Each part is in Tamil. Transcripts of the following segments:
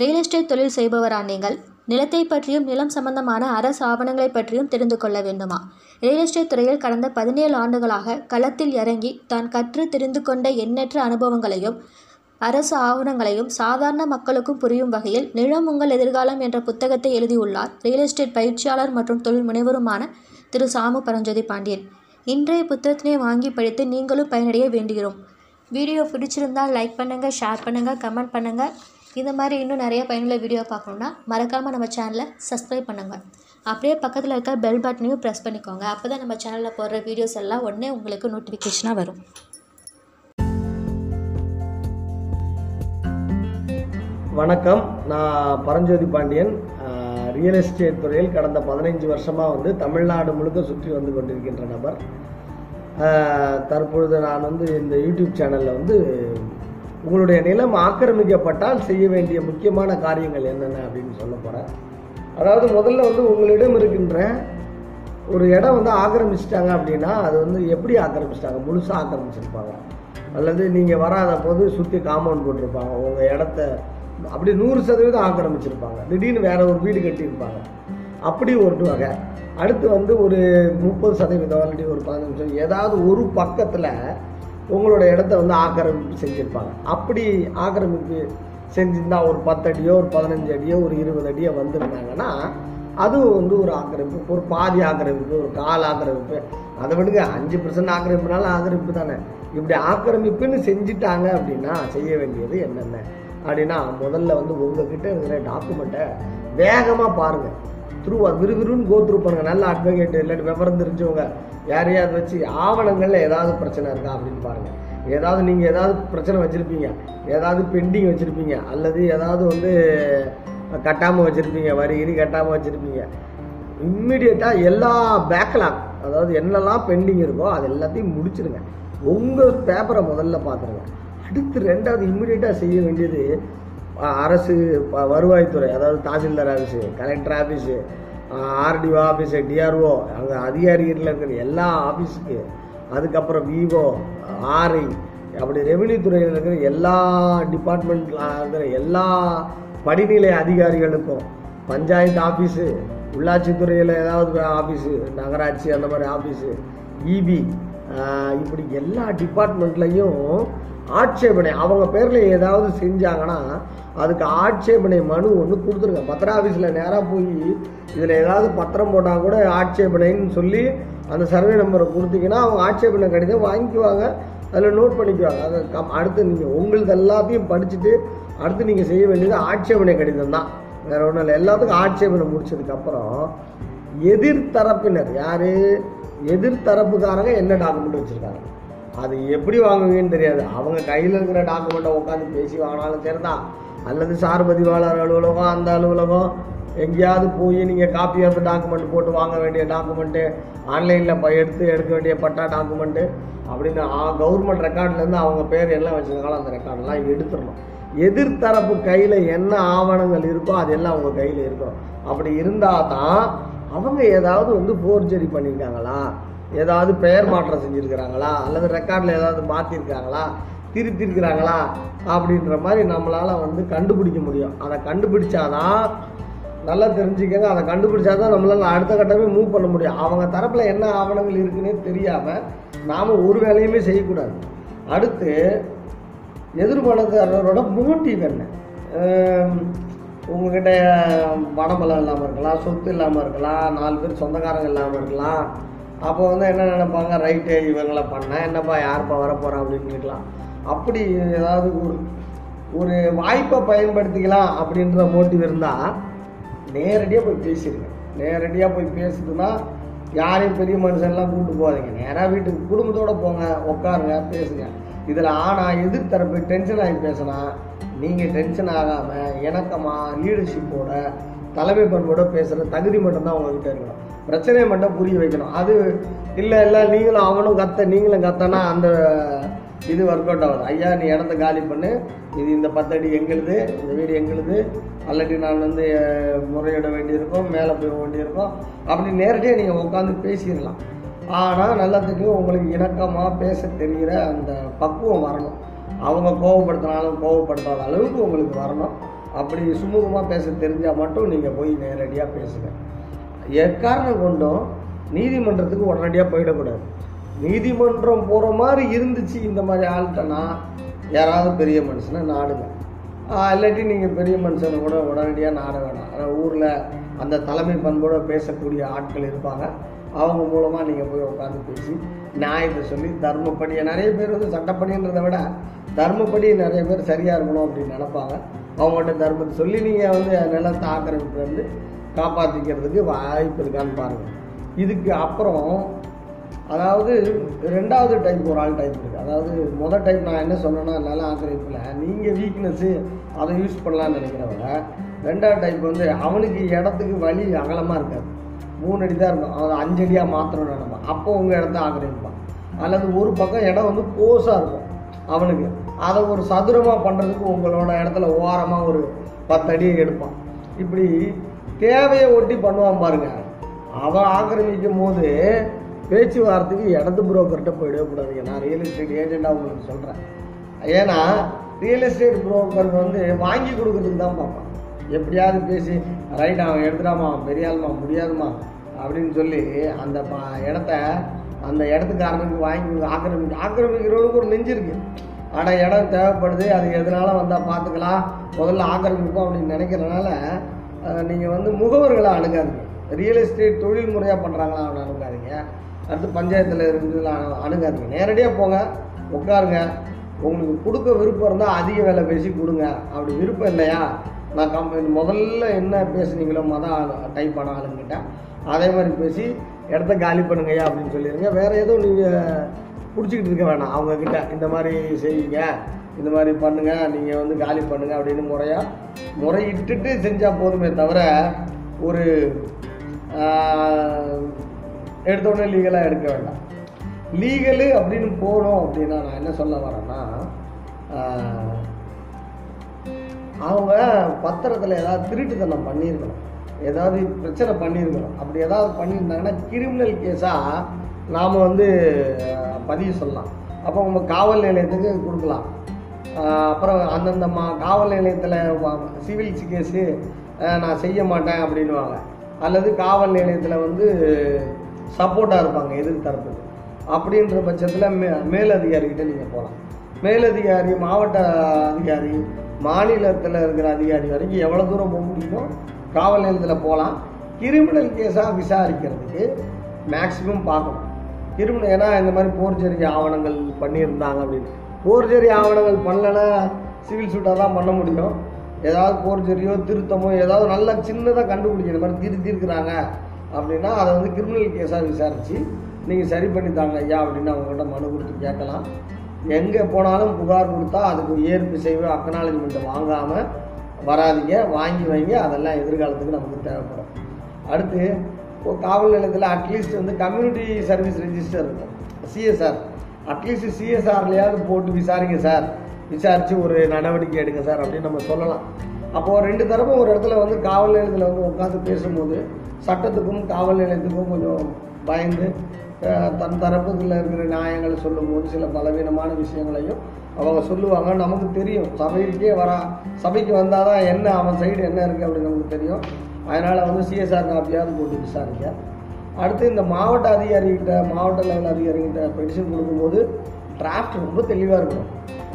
ரியல் எஸ்டேட் தொழில் செய்பவரா நீங்கள்? நிலத்தை பற்றியும் நிலம் சம்பந்தமான அரசு ஆவணங்களை பற்றியும் தெரிந்து கொள்ள வேண்டுமா? ரியல் எஸ்டேட் துறையில் கடந்த பதினேழு ஆண்டுகளாக களத்தில் இறங்கி தான் கற்று தெரிந்து கொண்ட எண்ணற்ற அனுபவங்களையும் அரசு ஆவணங்களையும் சாதாரண மக்களுக்கும் புரியும் வகையில் நிலம் உங்கள் எதிர்காலம் என்ற புத்தகத்தை எழுதியுள்ளார் ரியல் எஸ்டேட் பயிற்சியாளர் மற்றும் தொழில் முனைவருமான திரு சாமு பரஞ்சோதி பாண்டியன். இன்றைய புத்தகத்தினை வாங்கி படித்து நீங்களும் பயனடைய வேண்டுகிறோம். வீடியோ பிடிச்சிருந்தால் லைக் பண்ணுங்கள் ஷேர் பண்ணுங்கள் கமெண்ட் பண்ணுங்கள் இந்த மாதிரி இன்னும் நிறைய பயனுள்ள வீடியோ பார்க்கணுன்னா மறக்காமல் நம்ம சேனலை சப்ஸ்கிரைப் பண்ணுங்கள் அப்படியே பக்கத்தில் இருக்க பெல் பட்டனையும் ப்ரெஸ் பண்ணிக்கோங்க. அப்போ தான் நம்ம சேனலில் போடுற வீடியோஸ் எல்லாம் உடனே உங்களுக்கு நோட்டிஃபிகேஷனாக வரும். வணக்கம். நான் பரஞ்சோதி பாண்டியன். ரியல் எஸ்டேட் துறையில் கடந்த பதினைஞ்சு வருஷமாக வந்து தமிழ்நாடு முழுக்க சுற்றி வந்து கொண்டிருக்கின்ற நபர். தற்பொழுது நான் வந்து இந்த யூடியூப் சேனலில் வந்து உங்களுடைய நிலம் ஆக்கிரமிக்கப்பட்டால் செய்ய வேண்டிய முக்கியமான காரியங்கள் என்னென்ன அப்படின்னு சொல்ல போகிறேன் அதாவது முதல்ல வந்து உங்களிடம் இருக்கின்ற ஒரு இடம் வந்து ஆக்கிரமிச்சிட்டாங்க அப்படின்னா அது வந்து எப்படி ஆக்கிரமிச்சிட்டாங்க? முழுசாக ஆக்கிரமிச்சிருப்பாங்க. அல்லது நீங்கள் வராத போது சுற்றி காம்பவுண்ட் போட்டிருப்பாங்க. உங்கள் இடத்த அப்படி நூறு சதவீதம் ஆக்கிரமிச்சிருப்பாங்க. திடீர்னு வேற ஒரு வீடு கட்டியிருப்பாங்க. அப்படி ஒரு வகை. அடுத்து வந்து ஒரு முப்பது சதவீதம் இல்லாட்டி ஒரு பதினஞ்சு ஏதாவது ஒரு பக்கத்தில் உங்களோட இடத்த வந்து ஆக்கிரமிப்பு செஞ்சுருப்பாங்க. அப்படி ஆக்கிரமிப்பு செஞ்சிருந்தா ஒரு பத்து அடியோ ஒரு பதினஞ்சு அடியோ ஒரு இருபது அடியோ வந்திருந்தாங்கன்னா அதுவும் வந்து ஒரு ஆக்கிரமிப்பு ஒரு பாதி ஆக்கிரமிப்பு ஒரு கால் ஆக்கிரமிப்பு. அதை விடுங்க அஞ்சு பர்சன்ட் ஆக்கிரமிப்புனாலும் ஆக்கிரமிப்பு தானே. இப்படி ஆக்கிரமிப்புன்னு செஞ்சிட்டாங்க அப்படின்னா செய்ய வேண்டியது என்னென்ன? அப்படின்னா முதல்ல வந்து உங்ககிட்ட இருக்கிற டாக்குமெண்ட்டை வேகமாக பாருங்கள் த்ரூவாக விறுவிறுன்னு கோ த்ரூ நல்ல அட்வொகேட் இல்லாட்டி விவரம் தெரிஞ்சவங்க. யாரையாவது வச்சு ஆவணங்களில் ஏதாவது பிரச்சனை இருக்கா அப்படின்னு பாருங்கள் ஏதாவது நீங்கள் ஏதாவது பிரச்சனை வச்சுருப்பீங்க. ஏதாவது பெண்டிங் வச்சுருப்பீங்க. அல்லது ஏதாவது வந்து கட்டாமல் வச்சுருப்பீங்க. வரி கிரி கட்டாமல் வச்சுருப்பீங்க. இம்மிடியட்டாக எல்லா பேக்லாக் அதாவது என்னெல்லாம் பெண்டிங் இருக்கோ அது எல்லாத்தையும் முடிச்சிடுங்க உங்கள் பேப்பரை முதல்ல பார்த்துருங்க அடுத்து ரெண்டாவது இம்மிடியட்டாக செய்ய வேண்டியது அரசு ப- வருவாய்த்துறை அதாவது tahsildar office collector office RTO office DRO அங்கே அதிகாரிகளில் இருக்கிற எல்லா ஆஃபீஸுக்கு அதுக்கப்புறம் விவோ ஆர்ஐ அப்படி ரெவென்யூ துறையில் இருக்கிற எல்லா டிபார்ட்மெண்ட்டில் இருக்கிற எல்லா படிநிலை அதிகாரிகளுக்கும் பஞ்சாயத்து ஆஃபீஸு உள்ளாட்சித்துறையில் ஏதாவது ஆஃபீஸு நகராட்சி அந்த மாதிரி ஆஃபீஸு இபி இப்படி எல்லா டிபார்ட்மெண்ட்லையும் ஆட்சேபனை. அவங்க பேரில் ஏதாவது செஞ்சாங்கன்னா அதுக்கு ஆட்சேபனை மனு ஒன்று கொடுத்துருங்க. பத்திர ஆஃபீஸில் நேராக போய் இதில் ஏதாவது பத்திரம் போட்டால் கூட ஆட்சேபனைன்னு சொல்லி அந்த சர்வே நம்பரை கொடுத்தீங்கன்னா அவங்க ஆட்சேபனை கடிதம் வாங்கிக்குவாங்க. அதில் நோட் பண்ணிக்குவாங்க. அதை கம் அடுத்து நீங்கள் உங்களது எல்லாத்தையும் படிச்சுட்டு அடுத்து நீங்கள் செய்ய வேண்டியது ஆட்சேபனை கடிதம் தான். வேற ஒன்றும் இல்லை. எல்லாத்துக்கும் ஆட்சேபனை முடிச்சதுக்கப்புறம் எதிர்த்தரப்பினர் யார்? எதிர்த்தரப்புக்காரங்க என்ன டாக்குமெண்ட் வச்சுருக்காங்க? அது எப்படி வாங்குவீங்கன்னு தெரியாது. அவங்க கையில் இருக்கிற டாக்குமெண்ட்டை உட்காந்து பேசி வாங்கினாலும் சரிதான். அல்லது சார் பதிவாளர் அலுவலகம் அந்த அலுவலகம். எங்கேயாவது போய் நீங்கள் காப்பி ஆஃப் டாக்குமெண்ட் போட்டு வாங்க வேண்டிய டாக்குமெண்ட்டு ஆன்லைனில் ப எடுத்து எடுக்க வேண்டிய பட்டா டாக்குமெண்ட்டு அப்படின்னு கவர்மெண்ட் ரெக்கார்ட்லேருந்து அவங்க பேர் எல்லாம் வச்சுருக்காங்களோ அந்த ரெக்கார்டெல்லாம் எடுத்துடணும். எதிர்த்தரப்பு கையில் என்ன ஆவணங்கள் இருக்கோ அதெல்லாம் அவங்க கையில் இருக்கணும் அப்படி இருந்தால் தான் அவங்க ஏதாவது வந்து ஃபோர்ஜரி பண்ணியிருக்காங்களா? ஏதாவது பெயர் மாற்றம் செஞ்சுருக்கிறாங்களா? அல்லது ரெக்கார்டில் ஏதாவது மாற்றிருக்காங்களா திருத்திருக்கிறாங்களா? அப்படின்ற மாதிரி நம்மளால் வந்து கண்டுபிடிக்க முடியும். அதை கண்டுபிடிச்சாதான் நல்லா தெரிஞ்சுக்கங்க. அதை கண்டுபிடிச்சாதான் நம்மளால் அடுத்த கட்டமே மூவ் பண்ண முடியும். அவங்க தரப்பில் என்ன ஆவணங்கள் இருக்குன்னே தெரியாமல் நாம் ஒரு வேலையுமே செய்யக்கூடாது. அடுத்து எதிர்பாலத்தாரரோட மோட்டிவ் என்ன? உங்ககிட்ட பணபலம் இல்லாமல் இருக்கலாம் சொத்து இல்லாமல் இருக்கலாம் நாலு பேர் சொந்தக்காரங்க இல்லாமல் இருக்கலாம் அப்போ வந்து என்ன நினைப்பாங்க? ரைட்டு இவங்களை பண்ணால் என்னப்பா யாருப்பா வரப்போகிறா அப்படின்னு கேட்கலாம். அப்படி ஏதாவது ஒரு ஒரு வாய்ப்பை பயன்படுத்திக்கலாம் அப்படின்ற மோட்டிவ் இருந்தால் நேரடியாக போய் பேசிடுங்க நேரடியாக போய் பேசுதுன்னா யாரையும் பெரிய மனுஷன்லாம் கூப்பிட்டு போகாதீங்க. நேராக வீட்டுக்கு குடும்பத்தோடு போங்க உட்காருங்க பேசுங்க. இதில் ஆனால் எதிர்த்தரப்பு டென்ஷன் ஆகி பேசினா நீங்கள் டென்ஷன் ஆகாமல் இணக்கமாக லீடர்ஷிப்போட தலைமை பண்போட பேசுகிற தகுதி மட்டும்தான் உங்கள்கிட்ட இருக்கணும். பிரச்சனையை மட்டும் புரிய வைக்கணும். அது இல்லை இல்லை நீங்களும் அவனும் கத்த நீங்களும் கத்தனா அந்த இது ஒர்க் அவுட் ஆகுது. ஐயா நீ இடத்த காலி பண்ணு. இது இந்த பத்தடி எங்களுது இந்த வீடு எங்களுது. அல்லடி நான் வந்து முறையிட வேண்டியிருக்கோம் மேலே போய் வேண்டியிருக்கும். அப்படி நேரடியாக நீங்கள் உட்காந்து பேசிடலாம். ஆனால் நல்லா தெரியும் உங்களுக்கு இணக்கமாக பேச தெரிகிற அந்த பக்குவம் வரணும். அவங்க கோவப்படுத்தினாலும் கோவப்படுத்தாத அளவுக்கு உங்களுக்கு வரணும். அப்படி சுமூகமாக பேச தெரிஞ்சால் மட்டும் நீங்கள் போய் நேரடியாக பேசுங்க. எக்காரணம் கொண்டும் நீதிமன்றத்துக்கு உடனடியாக போயிடக்கூடாது. நீதிமன்றம் போகிற மாதிரி இருந்துச்சு இந்த மாதிரி ஆள்கிட்டனா யாராவது பெரிய மனுஷனை நாடுங்க. இல்லாட்டி நீங்கள் பெரிய மனுஷனை கூட உடனடியாக நாட வேணாம். ஆனால் ஊரில் அந்த தலைமை பண்போடு பேசக்கூடிய ஆட்கள் இருப்பாங்க. அவங்க மூலமாக நீங்கள் போய் உட்காந்து பேசி நியாயத்தை சொல்லி தர்மப்படியை நிறைய பேர் வந்து சட்டப்படின்றதை விட தர்மப்படி நிறைய பேர் சரியாக இருக்கணும் அப்படின்னு நினைப்பாங்க. அவங்கள்ட்ட தர்மத்தை சொல்லி நீங்கள் வந்து நிலத்தை ஆக்கிரமிப்பு வந்து காப்பாற்றிக்கிறதுக்கு வாய்ப்பு இருக்கான்னு பாருங்கள் இதுக்கு அப்புறம் அதாவது ரெண்டாவது டைப் ஒரு ஆள் டைப் இருக்குது அதாவது மொதல் டைப் நான் என்ன சொன்னேன்னா நல்லா ஆக்கிரமிப்பில். நீங்கள் வீக்னஸ்ஸு அதை யூஸ் பண்ணலான்னு நினைக்கிறவங்க ரெண்டாவது டைப் வந்து அவனுக்கு இடத்துக்கு வழி அகலமாக இருக்காது. மூணு அடி தான் இருக்கும். அவன் அஞ்சு அடியாக மாத்திரம் நினைப்பான் அப்போ உங்கள் இடத்த ஆக்கிரமிப்பான் அல்லது ஒரு பக்கம் இடம் வந்து கோஸாக இருக்கும் அவனுக்கு. அதை ஒரு சதுரமாக பண்ணுறதுக்கு உங்களோட இடத்துல ஓரமாக ஒரு பத்து அடியை எடுப்பான். இப்படி தேவையை ஒட்டி பண்ணுவான் பாருங்க. அவன் ஆக்கிரமிக்கும் போது பேச்சுவார்த்தைக்கு இடத்து புரோக்கர்கிட்ட போயிடவே கூடாதுங்க. நான் ரியல் எஸ்டேட் ஏஜெண்டாக உங்களுக்கு சொல்கிறேன் ஏன்னா ரியல் எஸ்டேட் புரோக்கர் வந்து வாங்கி கொடுக்கறதுக்கு தான் பார்ப்பான். எப்படியாவது பேசி ரைட் அவன் எடுத்துடாமா பெரியாளுமா முடியாதுமா அப்படின்னு சொல்லி அந்த இடத்த அந்த இடத்துக்காரனுக்கு வாங்கி ஆக்கிரமி ஆக்கிரமிக்கிறவனுக்கு ஒரு நெஞ்சு இருக்கு. ஆனால் இடம் தேவைப்படுது அது எதனால வந்தால் பார்த்துக்கலாம் முதல்ல ஆக்கிரமிப்போம் அப்படின்னு நினைக்கிறதுனால நீங்கள் வந்து முகவர்களை அணுகாதீங்க. ரியல் எஸ்டேட் தொழில் முறையாக பண்ணுறாங்களா அவனை அணுகாதீங்க. அடுத்து பஞ்சாயத்தில் இருந்து அணுகாதீங்க. நேரடியாக போங்க உட்காருங்க. உங்களுக்கு கொடுக்க விருப்பம் இருந்தால் அதிக விலை பேசி கொடுங்க. அப்படி விருப்பம் இல்லையா? நான் கம் முதல்ல என்ன பேசுனீங்களோ மொதல் டைப் பண்ண ஆளுங்கிட்ட அதே மாதிரி பேசி இடத்த காலி பண்ணுங்கய்யா அப்படின்னு சொல்லிடுங்க வேறு எதுவும் நீங்கள் பிடிச்சிக்கிட்டு இருக்க வேணாம். அவங்கக்கிட்ட இந்த மாதிரி செய்யுங்க. இந்த மாதிரி பண்ணுங்கள் நீங்கள் வந்து காலி பண்ணுங்கள் அப்படின்னு முறையாக முறையிட்டுட்டு செஞ்சால் போதுமே தவிர ஒரு எடுத்தோடனே லீகலாக எடுக்க வேண்டாம். லீகலு அப்படின்னு போனோம் அப்படின்னா நான் என்ன சொல்ல வரேன்னா அவங்க பத்திரத்தில் ஏதாவது திருட்டுத்தனம் பண்ணியிருக்கணும். ஏதாவது பிரச்சனை பண்ணியிருக்கணும். அப்படி ஏதாவது பண்ணியிருந்தாங்கன்னா கிரிமினல் கேஸாக நாம் வந்து பதிவு சொல்லலாம். அப்போ நம்ம காவல் நிலையத்துக்கு கொடுக்கலாம். அப்புறம் அந்தந்த மா காவல் நிலையத்தில் சிவில் கேஸு நான் செய்ய மாட்டேன் அப்படின்னுவாங்க. அல்லது காவல் நிலையத்தில் வந்து சப்போர்ட்டாக இருப்பாங்க எதிர் தரப்பு அப்படின்ற பட்சத்தில் மே மேலதிகாரிகிட்ட நீங்கள் போகலாம் மேலதிகாரி மாவட்ட அதிகாரி மாநிலத்தில் இருக்கிற அதிகாரி வரைக்கும் எவ்வளோ தூரம் போக முடியுமோ காவல் நிலையத்தில் போகலாம் கிரிமினல் கேஸாக விசாரிக்கிறதுக்கு மேக்ஸிமம் பார்க்கணும். கிரிமினல் ஏன்னா இந்த மாதிரி போர்ஜரி ஆவணங்கள் பண்ணியிருந்தாங்க அப்படின்னு. போர்ஜரி ஆவணங்கள் பண்ணலைன்னா சிவில் சூட்டாக தான் பண்ண முடியும். ஏதாவது போர்ஜரியோ திருத்தமோ ஏதாவது நல்லா சின்னதாக கண்டுபிடிக்கிற மாதிரி திருத்தி இருக்கிறாங்க அப்படின்னா அதை வந்து கிரிமினல் கேஸாக விசாரித்து நீங்கள் சரி பண்ணி தாங்க ஐயா அப்படின்னு அவங்ககிட்ட மனு கொடுத்து கேட்கலாம். எங்கே போனாலும் புகார் கொடுத்தா அதுக்கு ஏற்பு செய்வு அக்னாலஜ்மெண்ட்டை வாங்காமல் வராதீங்க வாங்கி வைங்க அதெல்லாம் எதிர்காலத்துக்கு நமக்கு தேவைப்படும். அடுத்து காவல் நிலையத்தில் அட்லீஸ்ட் வந்து கம்யூனிட்டி சர்வீஸ் ரெஜிஸ்டர் இருக்கும். சிஎஸ்ஆர் அட்லீஸ்ட் சிஎஸ்ஆர்லையாவது போட்டு விசாரிங்க சார். விசாரித்து ஒரு நடவடிக்கை எடுங்க சார் அப்படின்னு நம்ம சொல்லலாம். அப்போது ரெண்டு தரப்பும் ஒரு இடத்துல வந்து காவல் நிலையத்தில் வந்து உட்காந்து பேசும்போது சட்டத்துக்கும் காவல் நிலையத்துக்கும் கொஞ்சம் பயந்து தன் தரப்புல இருக்கிற நியாயங்களை சொல்லும்போது சில பலவீனமான விஷயங்களையும் அவங்க சொல்லுவாங்க. நமக்கு தெரியும். சபைக்கே வரா சபைக்கு வந்தால் தான் என்ன அவன் சைடு என்ன இருக்குது அப்படின்னு நமக்கு தெரியும். அதனால் வந்து சிஎஸ்ஆர் காப்பியாவது போட்டு விசாரிக்க அடுத்து இந்த மாவட்ட அதிகாரிகிட்ட மாவட்ட லெவல் அதிகாரிகிட்ட பெட்டிஷன் கொடுக்கும்போது டிராஃப்ட் ரொம்ப தெளிவாக இருக்கும்.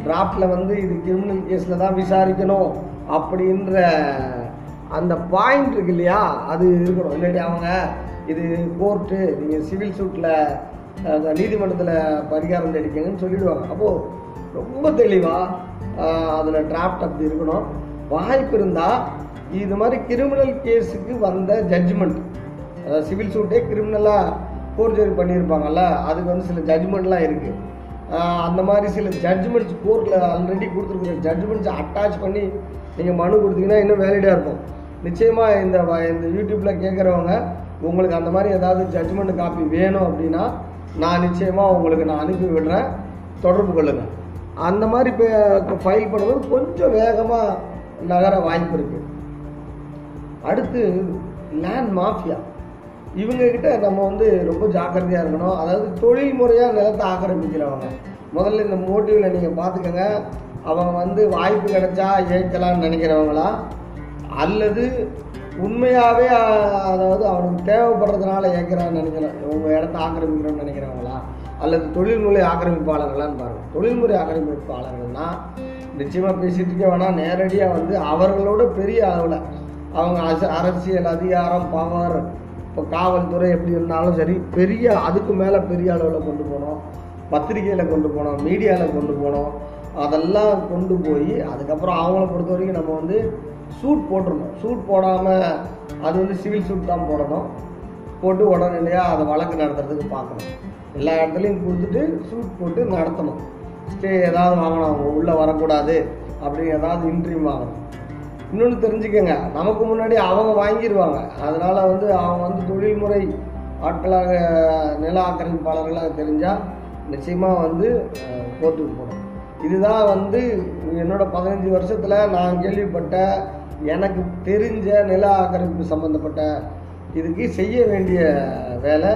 டிராஃப்டில் வந்து இது கிரிமினல் கேஸில் தான் விசாரிக்கணும் அப்படின்ற அந்த பாயிண்ட் இருக்கு இல்லையா? அது இருக்கணும். இல்லாட்டி அவங்க இது கோர்ட்டு நீங்கள் சிவில் சூட்டில் நீதிமன்றத்தில் பரிகாரம் தேடிக்கங்கன்னு சொல்லிடுவாங்க. அப்போது ரொம்ப தெளிவாக அதில் டிராஃப்ட் அப்படி இருக்கணும். வாய்ப்பு இருந்தால் இது மாதிரி கிரிமினல் கேஸுக்கு வந்த ஜட்ஜ்மெண்ட் அதாவது சிவில் சூட்டே கிரிமினலாக ஃபோர்ஜரி பண்ணியிருப்பாங்கல்ல அதுக்கு வந்து சில ஜட்ஜ்மெண்ட்லாம் இருக்குது அந்த மாதிரி சில ஜட்ஜ்மெண்ட்ஸ் கோர்ட்டில் ஆல்ரெடி கொடுத்துருக்குற ஜட்ஜ்மெண்ட்ஸ் அட்டாச் பண்ணி நீங்கள் மனு கொடுத்தீங்கன்னா இன்னும் வேலிடாக இருக்கும். நிச்சயமாக இந்த இந்த யூடியூப்பில் கேட்குறவங்க உங்களுக்கு அந்த மாதிரி ஏதாவது ஜட்ஜ்மெண்ட் காப்பி வேணும் அப்படின்னா நான் நிச்சயமாக உங்களுக்கு நான் அனுப்பி விடுறேன். தொடர்பு கொள்ளுங்கள் அந்த மாதிரி இப்போ ஃபைல் பண்ணும்போது கொஞ்சம் வேகமாக நகர வாய்ப்பு இருக்குது அடுத்து லேண்ட் மாஃபியா இவங்கக்கிட்ட நம்ம வந்து ரொம்ப ஜாக்கிரதையாக இருக்கணும். அதாவது தொழில் முறையாக நிலத்தை ஆக்கிரமிக்கிறவங்க. முதல்ல இந்த மோட்டிவில் நீங்கள் பார்த்துக்கோங்க. அவங்க வந்து வாய்ப்பு கிடைச்சா ஏற்கலாம்னு நினைக்கிறவங்களா? அல்லது உண்மையாகவே அதாவது அவனுக்கு தேவைப்படுறதுனால ஏற்கிறான்னு நினைக்கிறேன் உங்கள் இடத்த ஆக்கிரமிக்கணும்னு நினைக்கிறவங்களா? அல்லது தொழில்முறை ஆக்கிரமிப்பாளர்களான்னு பாருங்கள் தொழில்முறை ஆக்கிரமிப்பாளர்கள்னா நிச்சயமாக பேசிட்டு இருக்க வேணாம். நேரடியாக வந்து அவர்களோட பெரிய அளவில் அவங்க அரசியல் அதிகாரம் பவர் இப்போ காவல்துறை எப்படி இருந்தாலும் சரி பெரிய அதுக்கு மேலே பெரிய அளவில் கொண்டு போனோம். பத்திரிக்கையில் கொண்டு போனோம் மீடியாவில் கொண்டு போனோம். அதெல்லாம் கொண்டு போய் அதுக்கப்புறம் அவங்கள பொறுத்த வரைக்கும் நம்ம வந்து சூட் போட்டுருணும் சூட் போடாமல் அது வந்து சிவில் சூட் தான் போடணும். போட்டு உடனடியாக அதை வழக்கு நடத்துறதுக்கு பார்க்கணும். எல்லா இடத்துலையும் கொடுத்துட்டு சூட் போட்டு நடத்தணும். ஸ்டே ஏதாவது வாங்கணும். அவங்க உள்ளே வரக்கூடாது அப்படின்னு ஏதாவது இன்ட்ரீம் வாங்கணும். இன்னொன்று தெரிஞ்சுக்கங்க நமக்கு முன்னாடி அவங்க வாங்கிடுவாங்க அதனால் வந்து அவங்க வந்து தொழில்முறை ஆட்களாக நில ஆக்கிரமிப்பாளர்களாக தெரிஞ்சால் நிச்சயமாக வந்து அஹ், கோர்ட்டுக்கு போகணும். இதுதான் வந்து என்னோடய பதினஞ்சு வருஷத்தில் நான் கேள்விப்பட்ட எனக்கு தெரிஞ்ச நில ஆக்கிரமிப்பு சம்மந்தப்பட்ட இதுக்கு செய்ய வேண்டிய வேலை.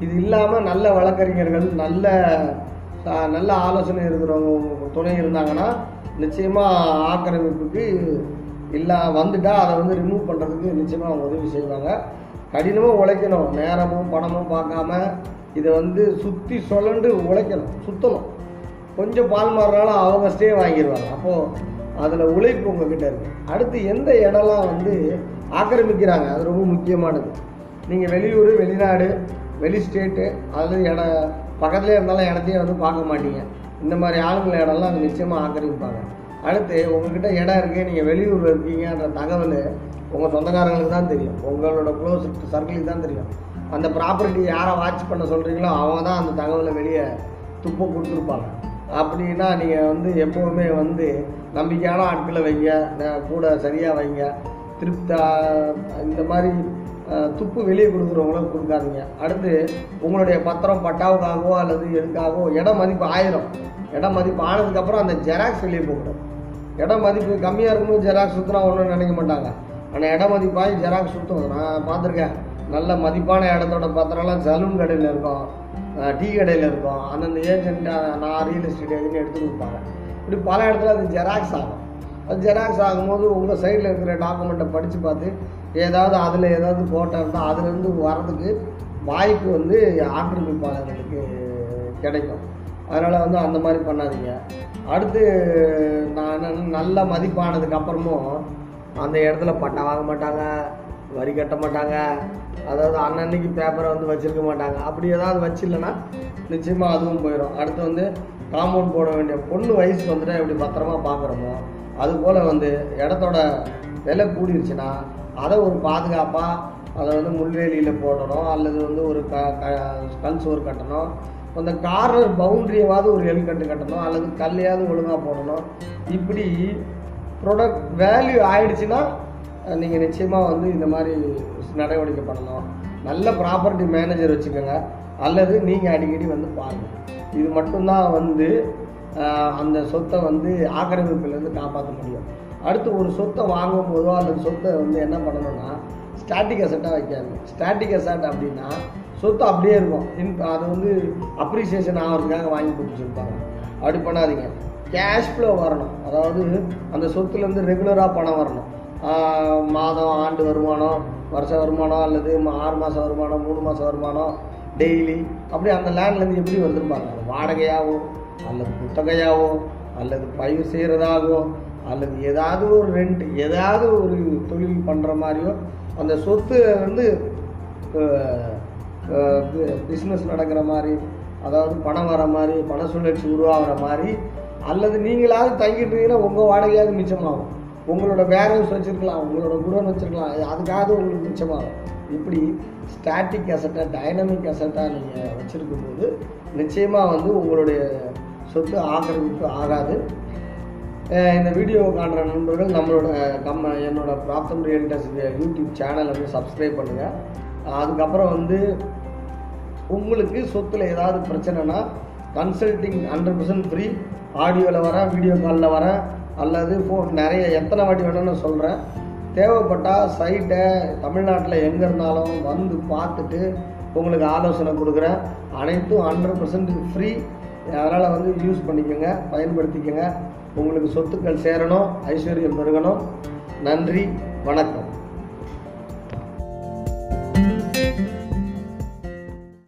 இது இல்லாமல் நல்ல வழக்கறிஞர்கள் நல்ல நல்ல ஆலோசனை இருக்கிறவங்க துணை இருந்தாங்கன்னா நிச்சயமாக ஆக்கிரமிப்புக்கு இல்லை வந்துட்டா அதை வந்து ரிமூவ் பண்ணுறதுக்கு நிச்சயமாக அவங்க உதவி செய்வாங்க. கடினமாக உழைக்கணும். நேரமும் பணமும் பார்க்காம இதை வந்து சுற்றி சுழண்டு உழைக்கணும். சுற்றணும் கொஞ்சம் பால் மாறினாலும் அவங்க ஸ்டே வாங்கிடுவாங்க அப்போது அதில் உழைப்பு உங்ககிட்ட இருக்குது அடுத்து எந்த இடம்லாம் வந்து ஆக்கிரமிக்கிறாங்க? அது ரொம்ப முக்கியமானது. நீங்கள் வெளியூர் வெளிநாடு வெளி ஸ்டேட்டு அதில் இடம் பக்கத்துலேயே இருந்தாலும் இடத்தையும் வந்து பார்க்க மாட்டீங்க. இந்த மாதிரி ஆளுங்கள இடம்லாம் நிச்சயமாக ஆக்கிரமிப்பாங்க. அடுத்து உங்ககிட்ட இடம் இருக்குது நீங்கள் வெளியூரில் இருக்கீங்கன்ற தகவல் உங்கள் சொந்தக்காரங்களுக்கு தான் தெரியும். உங்களோட க்ளோஸ் சர்க்கிளுக்கு தான் தெரியும். அந்த ப்ராப்பர்ட்டி யாரை வாட்ச் பண்ண சொல்கிறீங்களோ அவங்க தான் அந்த தகவலை வெளியே துப்ப கொடுத்துருப்பாங்க. அப்படின்னா நீங்கள் வந்து எப்போவுமே வந்து நம்பிக்கையான ஆட்களை வைங்க கூட சரியாக வைங்க. திருப்தா இந்த மாதிரி துப்பு வெளியே கொடுக்குறவங்களும் கொடுக்காதீங்க. அடுத்து உங்களுடைய பத்திரம் பட்டாவுக்காகவோ அல்லது எதுக்காகவோ இடம் மதிப்பு ஆயிரும். இடம் மதிப்பு ஆனதுக்கப்புறம் அந்த ஜெராக்ஸ் வெளியே போகக்கூடாது இட மதிப்பு கம்மியாக இருக்கும்போது ஜெராக்ஸ் சுற்றினா ஒன்றும் நினைக்க மாட்டாங்க. ஆனால் இட மதிப்பாகி ஜெராக்ஸ் சுற்றும் நான் பார்த்துருக்கேன். நல்ல மதிப்பான இடத்தோட பத்திரம்லாம் சலூன் கடையில் இருக்கும். டீ கடையில் இருக்கும். அந்தந்த ஏஜென்ட் நான் ரியல் எஸ்டேட் எதுன்னு எடுத்து கொடுப்பாங்க. இப்படி பல இடத்துல அது ஜெராக்ஸ் ஆகும். அது ஜெராக்ஸ் ஆகும்போது உங்கள் சைடில் இருக்கிற டாக்குமெண்ட்டை படித்து பார்த்து ஏதாவது அதில் ஏதாவது ஃபோட்டோ இருந்தால் அதுலேருந்து வர்றதுக்கு வாய்ப்பு வந்து ஆக்கிரமிப்பாளர்களுக்கு கிடைக்கும். அதனால் வந்து அந்த மாதிரி பண்ணாதீங்க. அடுத்து நான் நல்ல மதிப்பானதுக்கு அப்புறமும் அந்த இடத்துல பட்டா வாங்க மாட்டாங்க வரி கட்ட மாட்டாங்க. அதாவது அன்னன்னைக்கு பேப்பரை வந்து வச்சிருக்க மாட்டாங்க. அப்படி ஏதாவது வச்சிடலன்னா நிச்சயமாக அதுவும் போயிடும் அடுத்து வந்து காம்பவுண்ட் போட வேண்டிய பொண்ணு வயசுக்கு வந்துட்டு எப்படி பத்திரமா பார்க்குறோமோ அதுபோல் வந்து இடத்தோட விலை கூடிருச்சுன்னா அதை ஒரு பாதுகாப்பாக அதை வந்து முள்வேலியில் போடணும் அல்லது வந்து ஒரு க க- கல் சோறு கட்டணும் அந்த கார்னர் பவுண்டரியவாவது ஒரு எல்கட்டு கட்டணும் அல்லது கல்லையாவது ஒழுங்காக போடணும். இப்படி ப்ராடக்ட் வேல்யூ ஆயிடுச்சுன்னா நீங்கள் நிச்சயமாக வந்து இந்த மாதிரி நடவடிக்கை பண்ணணும். நல்ல ப்ராப்பர்ட்டி மேனேஜர் வச்சுக்கோங்க. அல்லது நீங்கள் அடிக்கடி வந்து பாருங்கள் இது மட்டும்தான் வந்து அந்த சொத்தை வந்து ஆக்கிரமிப்புலேருந்து காப்பாற்ற முடியும். அடுத்து ஒரு சொத்தை வாங்கும் போதோ அல்லது சொத்தை வந்து என்ன பண்ணணும்னா ஸ்டாட்டிக் அசட்டாக வைக்காது ஸ்டாட்டிக் அசட் அப்படின்னா சொத்து அப்படியே இருக்கும். இன் அது வந்து அப்ரிசியேஷன் ஆகிறதுக்காக வாங்கி கொடுத்துருப்பாங்க அப்படி பண்ணாதீங்க. கேஷ் ஃப்ளோ வரணும். அதாவது அந்த சொத்துலேருந்து ரெகுலராக பணம் வரணும். மாதம் ஆண்டு வருமானம் வருஷ வருமானம் அல்லது ஆறு மாதம் வருமானம் மூணு மாதம் வருமானம் டெய்லி அப்படி அந்த லேண்ட்லேருந்து எப்படி வந்திருப்பாங்க வாடகையாகவோ அல்லது புத்தகையாகவோ அல்லது பயிர் செய்கிறதாகவோ அல்லது ஏதாவது ஒரு ரெண்ட் ஏதாவது ஒரு தொழில் பண்ணுற மாதிரியோ அந்த சொத்து வந்து பிஸ்னஸ் நடக்கிற மாதிரி அதாவது பணம் வர மாதிரி பண சுழற்சி உருவாகிற மாதிரி அல்லது நீங்களாவது தங்கிட்டீங்கன்னா உங்கள் வாடகையாவது மிச்சமாகும் உங்களோட வேரன்ஸ் வச்சுருக்கலாம் உங்களோட குடோன் வச்சுருக்கலாம் அதுக்காக உங்களுக்கு மிச்சமாகும் இப்படி ஸ்டாட்டிக் அசட்டாக டைனமிக் அசட்டாக நீங்கள் வச்சுருக்கும் போது நிச்சயமாக வந்து உங்களுடைய சொத்து ஆக்கிரமிப்பு ஆகாது இந்த வீடியோ காண்ற நண்பர்கள் நம்மளோட நம்ம என்னோட ப்ராப்தம் ரியல்டர்ஸ் யூடியூப் சேனலை வந்து சப்ஸ்கிரைப் பண்ணுங்கள் அதுக்கப்புறம் வந்து உங்களுக்கு சொத்தில் ஏதாவது பிரச்சனைனா கன்சல்டிங் ஹண்ட்ரட் பர்சன்ட் ஃப்ரீ ஆடியோவில் வரேன் வீடியோ காலில் வரேன் அல்லது ஃபோன் நிறைய எத்தனை வாட்டி வேணும்னு சொல்கிறேன் தேவைப்பட்டால் சைட்டை தமிழ்நாட்டில் எங்கே இருந்தாலும் வந்து பார்த்துட்டு உங்களுக்கு ஆலோசனை கொடுக்குறேன். அனைத்தும் ஹண்ட்ரட் பர்சன்ட் ஃப்ரீ அதனால் வந்து யூஸ் பண்ணிக்கோங்க பயன்படுத்திக்கோங்க. உங்களுக்கு சொத்துக்கள் சேரணும் ஐஸ்வர்யம் பெருகணும். நன்றி வணக்கம்.